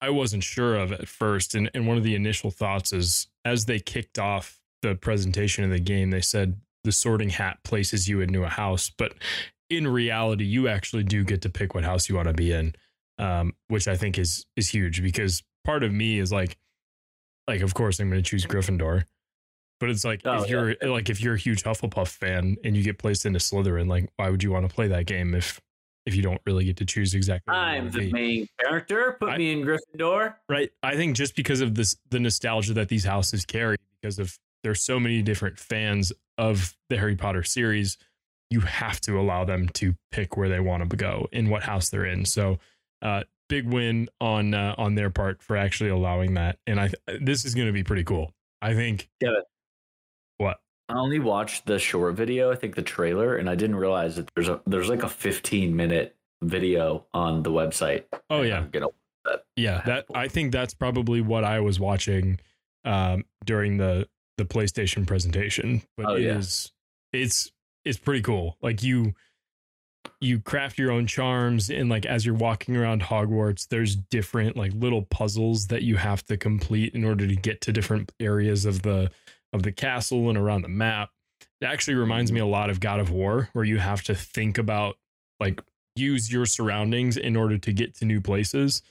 I wasn't sure of at first. And and one of the initial thoughts is as they kicked off the presentation of the game, they said the Sorting Hat places you into a house, but in reality, you actually do get to pick what house you want to be in, um, which I think is is huge because part of me is like like of course I'm going to choose Gryffindor. But it's like Oh, if you're like if you're a huge Hufflepuff fan and you get placed into Slytherin, like why would you want to play that game if if you don't really get to choose exactly I'm the be? main character. Put I- me in Gryffindor. Right. I think just because of this the nostalgia that these houses carry, because of there's so many different fans of the Harry Potter series, you have to allow them to pick where they want to go in what house they're in. So, uh, big win on uh, on their part for actually allowing that. And I this is going to be pretty cool. I think. Yeah. I only watched the short video. I think the trailer, and I didn't realize that there's a there's like a 15 minute video on the website. Oh yeah, I'm gonna that. yeah. That I think that's probably what I was watching um, during the the PlayStation presentation. But Oh, it yeah. is it's it's pretty cool. Like you you craft your own charms and like as you're walking around Hogwarts, there's different like little puzzles that you have to complete in order to get to different areas of the of the castle and around the map. It actually reminds me a lot of God of War, where you have to think about like use your surroundings in order to get to new places.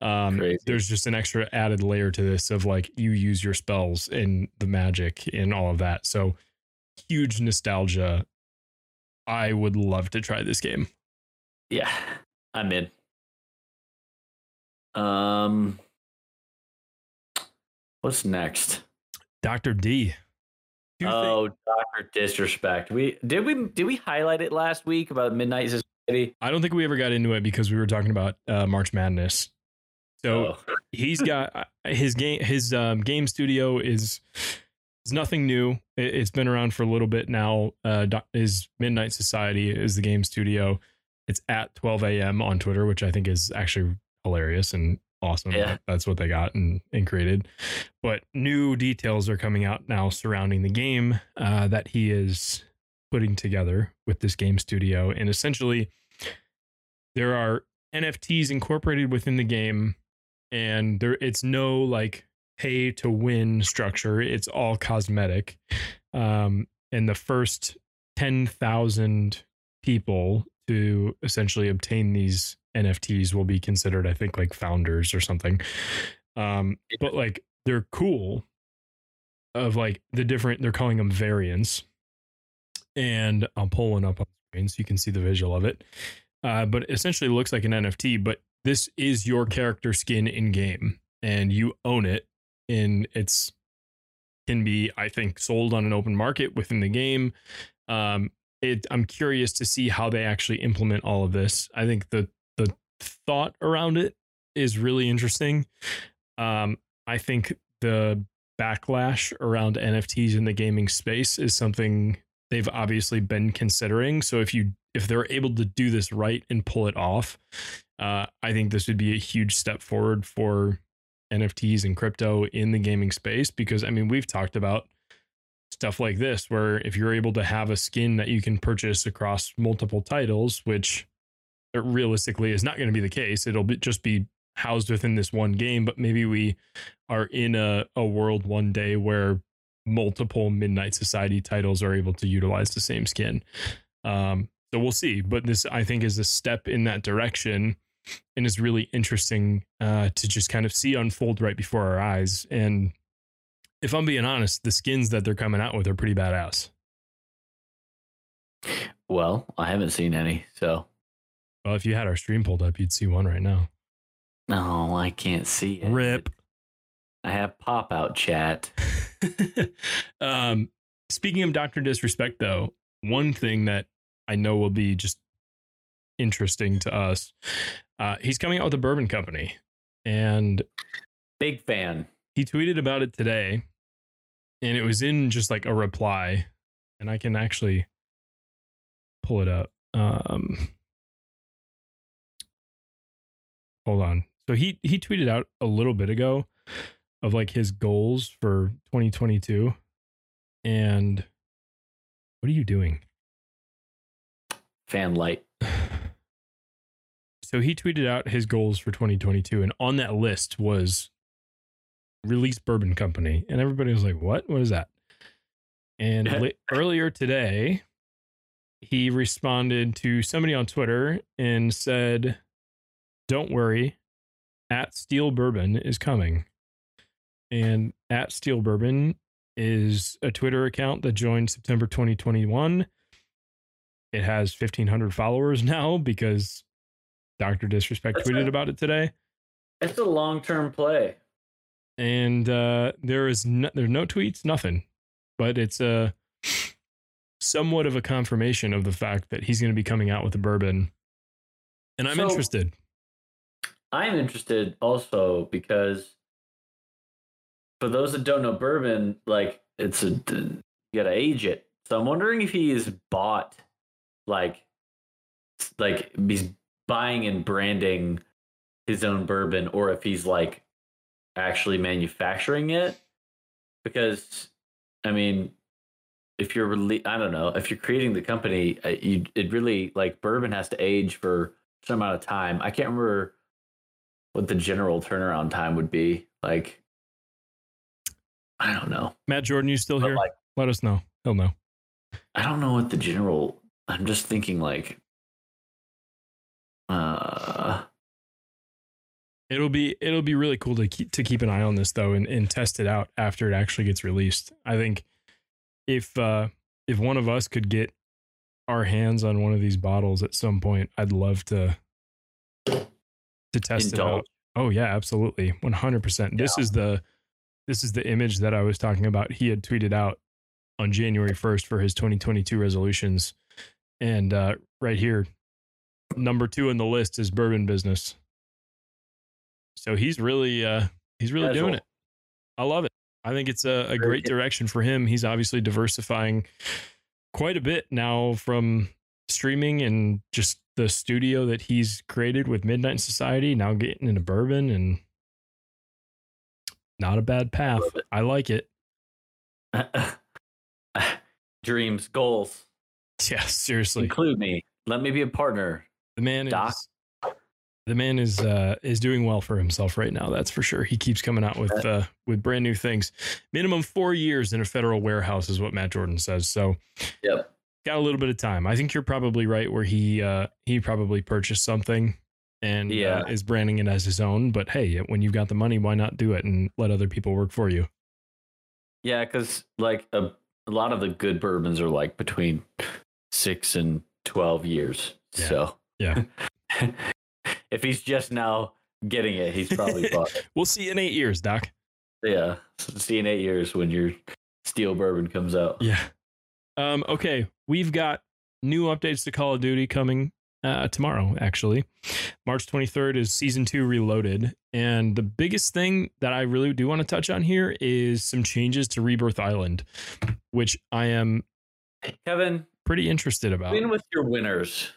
Um, there's just an extra added layer to this of like you use your spells and the magic and all of that. So huge nostalgia. I would love to try this game. Yeah, I'm in. Um, what's next? Dr. D. Do you think- Oh, Doctor Disrespect. We did we did we highlight it last week about Midnight Society? I don't think we ever got into it because we were talking about uh, March Madness. So Oh, [LAUGHS] he's got uh, his game his um, game studio is is nothing new it, it's been around for a little bit now uh his midnight society is the game studio it's at 12 a.m on twitter which i think is actually hilarious and awesome Yeah. that's what they got and, and created. But new details are coming out now surrounding the game uh, that he is putting together with this game studio. And essentially there are nfts incorporated within the game and there it's no like pay to win structure. It's all cosmetic. Um and the first 10,000 people to essentially obtain these NFTs will be considered I think like founders or something. Um but like they're cool of like the different they're calling them variants. And I'm pulling up on screen so you can see the visual of it. Uh, but essentially looks like an NFT but this is your character skin in game and you own it and it's can be i think sold on an open market within the game. Um it i'm curious to see how they actually implement all of this. I think the the thought around it is really interesting. Um i think the backlash around nfts in the gaming space is something they've obviously been considering. So if you if they're able to do this right and pull it off uh, I think this would be a huge step forward for NFTs and crypto in the gaming space because I mean we've talked about stuff like this where if you're able to have a skin that you can purchase across multiple titles, which realistically is not going to be the case, it'll be, just be housed within this one game. But maybe we are in a, a world one day where multiple Midnight Society titles are able to utilize the same skin. Um, so we'll see. But this, I think, is a step in that direction and is really interesting uh, to just kind of see unfold right before our eyes. And if I'm being honest, the skins that they're coming out with are pretty badass. well, I haven't seen any, so Well, if you had our stream pulled up, you'd see one right now. no, I can't see it. Rip. I have pop out chat. [LAUGHS] um, speaking of Doctor Disrespect, though, one thing that I know will be just interesting to us, uh, he's coming out with a bourbon company, and Big fan. he tweeted about it today, and it was in just like a reply, and I can actually pull it up. Um, hold on. So he he tweeted out a little bit ago of like his goals for 2022, and what are you doing? Fan light. [SIGHS] so he tweeted out his goals for 2022 and on that list was release bourbon company and everybody was like what what is that and li- earlier today he responded to somebody on twitter and said don't worry at steel bourbon is coming and at steel bourbon is a twitter account that joined september 2021 it has 1500 followers [LAUGHS] now because Dr. Disrespect That's tweeted right. about it today. It's a long term play. And uh, there is no, there are no tweets, nothing. But it's a somewhat of a confirmation of the fact that he's going to be coming out with a bourbon. And I'm So- interested. I'm interested also because for those that don't know bourbon, like it's a you gotta age it. So I'm wondering if he's bought like like he's buying and branding his own bourbon or if he's like actually manufacturing it. Because I mean, if you're really I don't know, if you're creating the company, uh, you it really like bourbon has to age for some amount of time. I can't remember what the general turnaround time would be. Like, I don't know. Matt Jordan, you still But here? like, Let us know. He'll know. I don't know what the general. I'm just thinking like, uh, It'll be it'll be really cool to keep to keep an eye on this though and, and test it out after it actually gets released. I think if uh if one of us could get our hands on one of these bottles at some point, I'd love to to test it out. Oh yeah, absolutely. 100%. This is the this is the image that I was talking about. He had tweeted out on January 1st for his 2022 resolutions. And uh right here number 2 in the list is bourbon business. So he's really uh he's really doing it. I love it. I think it's a, a great direction for him. He's obviously diversifying quite a bit now from streaming and just the studio that he's created with Midnight Society, now getting into bourbon and not a bad path. I like it. [LAUGHS] Dreams, goals. Yeah, seriously. Include me. Let me be a partner. The man Doc. is the man is uh is doing well for himself right now, that's for sure. He keeps coming out with uh with brand new things. Minimum 4 years in a federal warehouse is what Matt Jordan says. So Yep. got a little bit of time. I think you're probably right where he uh he probably purchased something and uh, Yeah. is branding it as his own, but hey, when you've got the money, why not do it and let other people work for you? Yeah, because like a, a lot of the good bourbons are like between six and twelve years. Yeah. So Yeah. [LAUGHS] if he's just now getting it, he's probably [LAUGHS] bought it. We'll see in 8 years, doc. Yeah. See in eight years when your steel bourbon comes out. Yeah. Um, okay, we've got new updates to Call of Duty coming uh, tomorrow. Actually, March 23rd is Season Two Reloaded, and the biggest thing that I really do want to touch on here is some changes to Rebirth Island, which I am Kevin, pretty interested about. win with your winners.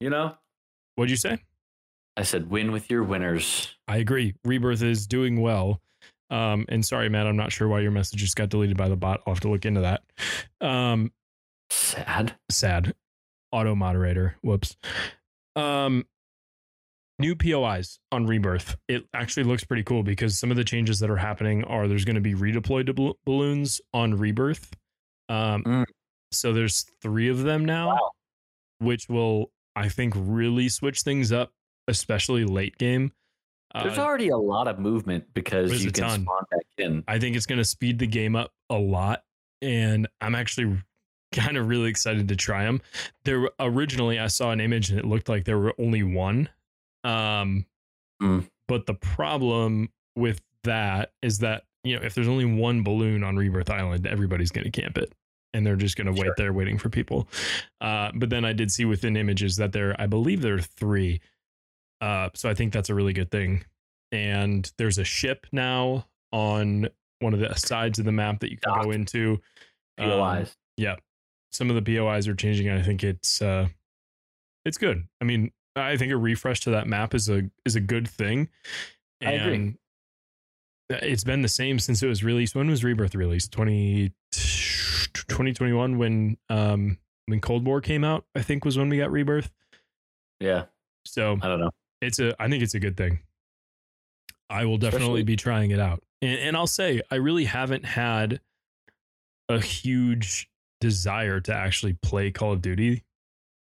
You know? What'd you say? I said win with your winners. I agree. Rebirth is doing well. Um, and sorry, Matt, I'm not sure why your message just got deleted by the bot. I'll have to look into that. Um, Sad. sad auto moderator whoops um new pois on rebirth it actually looks pretty cool because some of the changes that are happening are there's going to be redeployed balloons on rebirth um Mm. so there's three of them now Wow. which will i think really switch things up especially late game There's Uh, already a lot of movement because you can ton. spawn back in. I think it's going to speed the game up a lot, and I'm actually kind of really excited to try them. There originally I saw an image and it looked like there were only one, um, Mm. but the problem with that is that you know if there's only one balloon on Rebirth Island, everybody's going to camp it. And they're just going to wait Sure. there waiting for people. Uh, but then I did see within images that there, I believe there are three. Uh, so I think that's a really good thing. And there's a ship now on one of the sides of the map that you can go Dock. into. Um, POIs. yeah. Some of the POIs are changing. and I think it's uh it's good. I mean, I think a refresh to that map is a is a good thing. I agree. And It's been the same since it was released. When was Rebirth released? 20, 2021 when um when Cold War came out, I think was when we got Rebirth. Yeah. So I don't know. It's a I think it's a good thing. I will definitely Especially- be trying it out. And, and I'll say I really haven't had a huge desire to actually play Call of Duty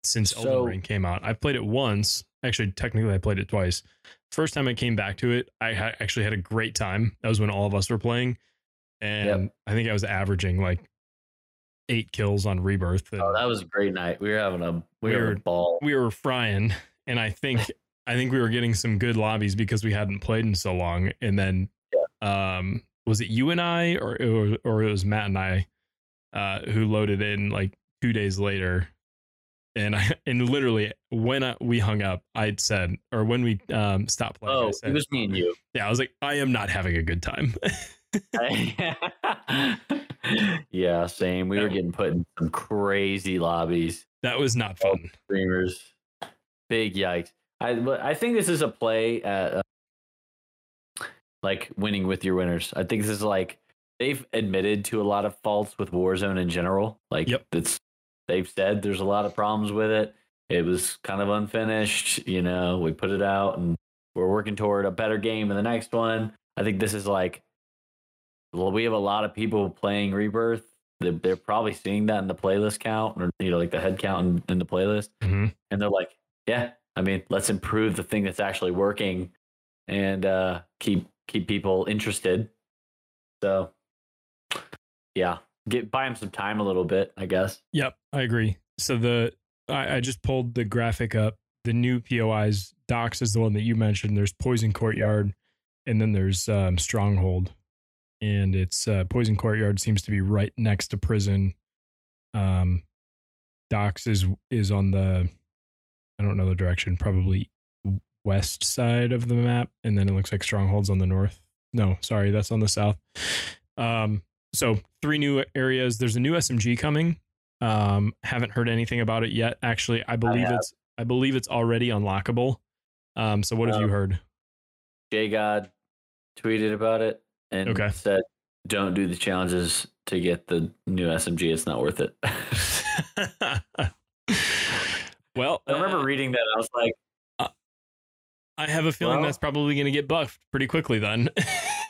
since So- Elden Ring came out. I've played it once. Actually, technically I played it twice. First time I came back to it, I ha- actually had a great time. That was when all of us were playing. And I think I was averaging like eight kills on Rebirth. Oh, and- Oh, that was a great night. We were having a we were Weird. having a ball. we were frying and i think i think we were getting some good lobbies because we hadn't played in so long and then um was it you and i or or, or it was matt and i uh who loaded in like two days later, and I [LAUGHS] and literally when I, we hung up, I'd said, or when we um, stopped playing, Oh, I said, it was me and you. yeah, I was like, I am not having a good time. [LAUGHS] yeah, same. We were getting put in some crazy lobbies. that was not fun. Streamers, big yikes. I I think this is a play at uh, like winning with your winners. I think this is like they've admitted to a lot of faults with Warzone in general. Like Yep. it's they've said there's a lot of problems with it. It was kind of unfinished. You know, we put it out and we're working toward a better game in the next one. I think this is like well, we have a lot of people playing Rebirth. They're, they're probably seeing that in the playlist count or you know like the head count in, in the playlist, Mhm. and they're like, yeah, I mean, let's improve the thing that's actually working and uh, keep keep people interested. So, yeah, get buy them some time a little bit, I guess. Yep, I agree. So the I, I just pulled the graphic up. The new POIs Docs is the one that you mentioned. There's Poison Courtyard, and then there's um, Stronghold, and it's uh, Poison Courtyard seems to be right next to prison. Um, Docs is is on the I don't know the direction, probably west side of the map, and then it looks like Stronghold's on the north. No, sorry, that's on the south. Um, so three new areas. There's a new SMG coming. Um, haven't heard anything about it yet. Actually, I believe have. it's I believe it's already unlockable. Um, so what have you Um, heard? JGOD tweeted about it and Okay. said, "Don't do the challenges to get the new SMG. It's not worth it." [LAUGHS] [LAUGHS] well, I remember uh, reading that. I was like, I have a feeling Well- that's probably going to get buffed pretty quickly then.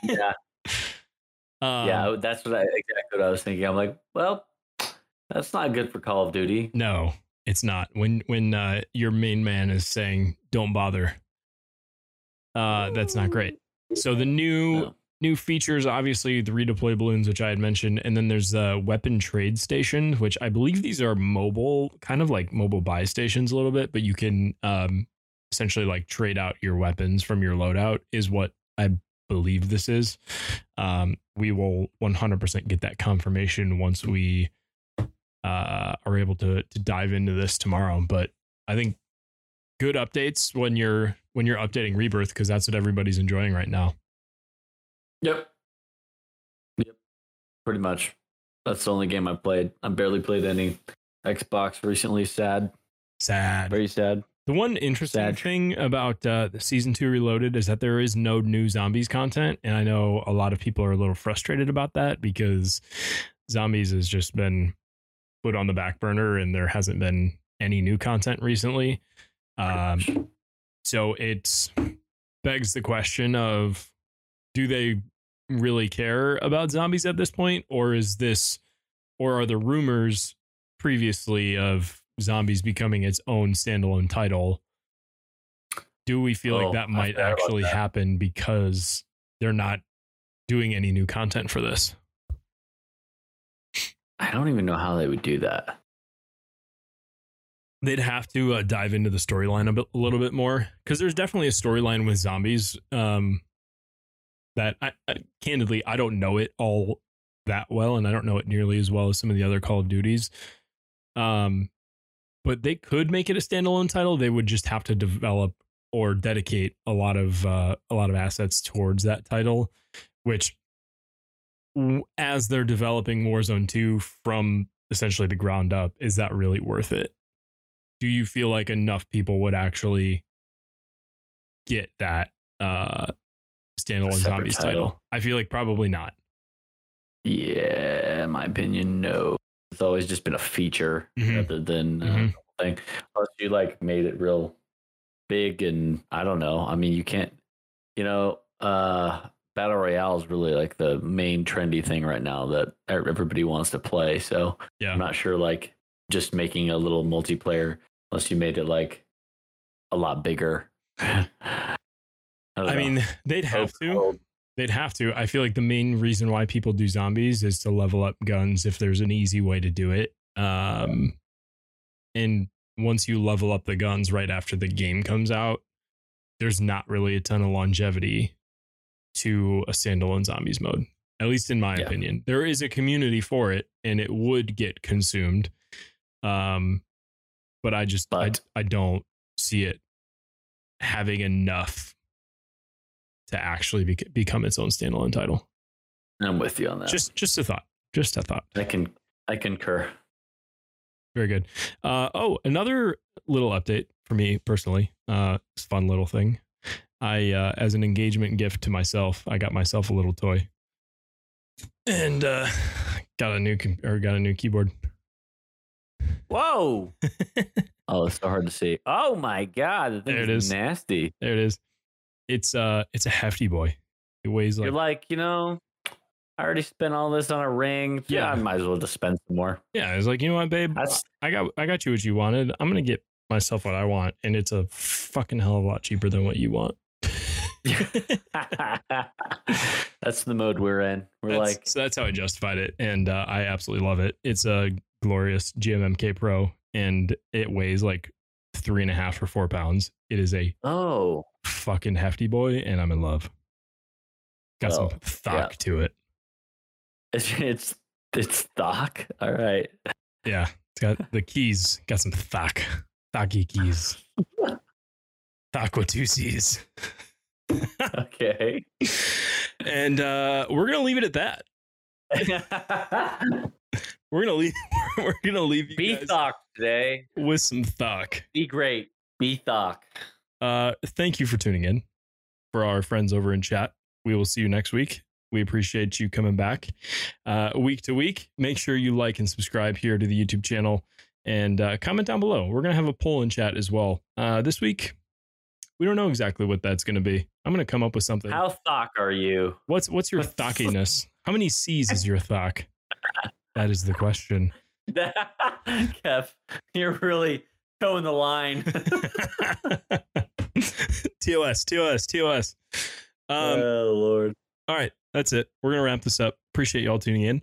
"Yeah, [LAUGHS] um, yeah." That's what I exactly what I was thinking. I'm like, well, that's not good for Call of Duty. No, it's not. When when uh, your main man is saying don't bother, uh, that's not great. So the new No. New features, obviously the redeploy balloons, which I had mentioned, and then there's the weapon trade station, which I believe these are mobile, kind of like mobile buy stations a little bit, but you can um, essentially like trade out your weapons from your loadout. Is what I believe this is. Um, we will 100% get that confirmation once we uh, are able to to dive into this tomorrow. But I think good updates when you're when you're updating Rebirth because that's what everybody's enjoying right now. Yep. Yep. Pretty much. That's the only game I played. I barely played any Xbox recently. Sad. Sad. Very sad. The one interesting Sad. thing about uh, the season two Reloaded is that there is no new zombies content, and I know a lot of people are a little frustrated about that because zombies has just been put on the back burner, and there hasn't been any new content recently. Um, so it begs the question of do they really care about zombies at this point or is this or are the rumors previously of zombies becoming its own standalone title do we feel Oh, like that might actually that. happen because they're not doing any new content for this I don't even know how they would do that. they'd have to uh, dive into the storyline a, bit, a little bit more because there's definitely a storyline with zombies um, that I, I candidly I don't know it all that well, and I don't know it nearly as well as some of the other Call of Duties. Um, but they could make it a standalone title. They would just have to develop or dedicate a lot of uh, a lot of assets towards that title, which as they're developing Warzone 2 from essentially the ground up, is that really worth it? do you feel like enough people would actually get that uh standalone zombies title. title. I feel like probably not. Yeah, in my opinion, no. It's always just been a feature Mhm. rather than uh, Mhm. thing. Unless you like made it real big and I don't know. I mean, you can't, you know, uh, battle royale is really like the main trendy thing right now that everybody wants to play. So Yeah. I'm not sure like just making a little multiplayer unless you made it like a lot bigger. [LAUGHS] I, I mean, [LAUGHS] they'd have to. They'd have to. I feel like the main reason why people do zombies is to level up guns if there's an easy way to do it. Um and once you level up the guns right after the game comes out, there's not really a ton of longevity to a standalone zombies mode. At least in my Yeah. opinion. There is a community for it and it would get consumed. Um, but I just But. I I don't see it having enough to actually bec- become its own standalone title. I'm with you on that. Just just a thought. Just a thought. I can I concur. Very good. Uh, oh, another little update for me personally. Uh, it's a fun little thing. I, uh, as an engagement gift to myself, I got myself a little toy, and uh, got a new com- or got a new keyboard. Whoa! [LAUGHS] oh, it's so hard to see. Oh my god, the thing There it is is. nasty. There it is. It's uh, it's a hefty boy. It weighs like You're like, you know, I already spent all this on a ring. Yeah, Yeah. I might as well just spend some more. yeah. It's like you know what, babe. That's I got I got you what you wanted. I'm gonna get myself what I want, and it's a fucking hell of a lot cheaper than what you want. [LAUGHS] that's the mode we're in. We're That's- like, so that's how I justified it, and uh, I absolutely love it. It's a glorious GMMK Pro, and it weighs like three and a half or four pounds. It is a oh, fucking hefty boy, and I'm in love. Got some thock to it. it's it's it's stock. All right. Yeah, it's got the [LAUGHS] keys. Got some thock, thocky keys. Thock two Okay. [LAUGHS] and uh, we're gonna leave it at that. [LAUGHS] We're gonna leave. We're gonna leave you Be guys thock today. with some thock. Be great. Be thock. Uh, thank you for tuning in. For our friends over in chat, we will see you next week. We appreciate you coming back uh, week to week. Make sure you like and subscribe here to the YouTube channel and uh, comment down below. We're gonna have a poll in chat as well. Uh, this week, we don't know exactly what that's gonna be. I'm gonna come up with something. How thock are you? What's what's your thockiness? How many C's is your thock? [LAUGHS] That is the question. [LAUGHS] Kev, you're really toeing the line. [LAUGHS] TOS, TOS, TOS. Um, oh Lord. all right, that's it. We're gonna wrap this up. Appreciate y'all tuning in.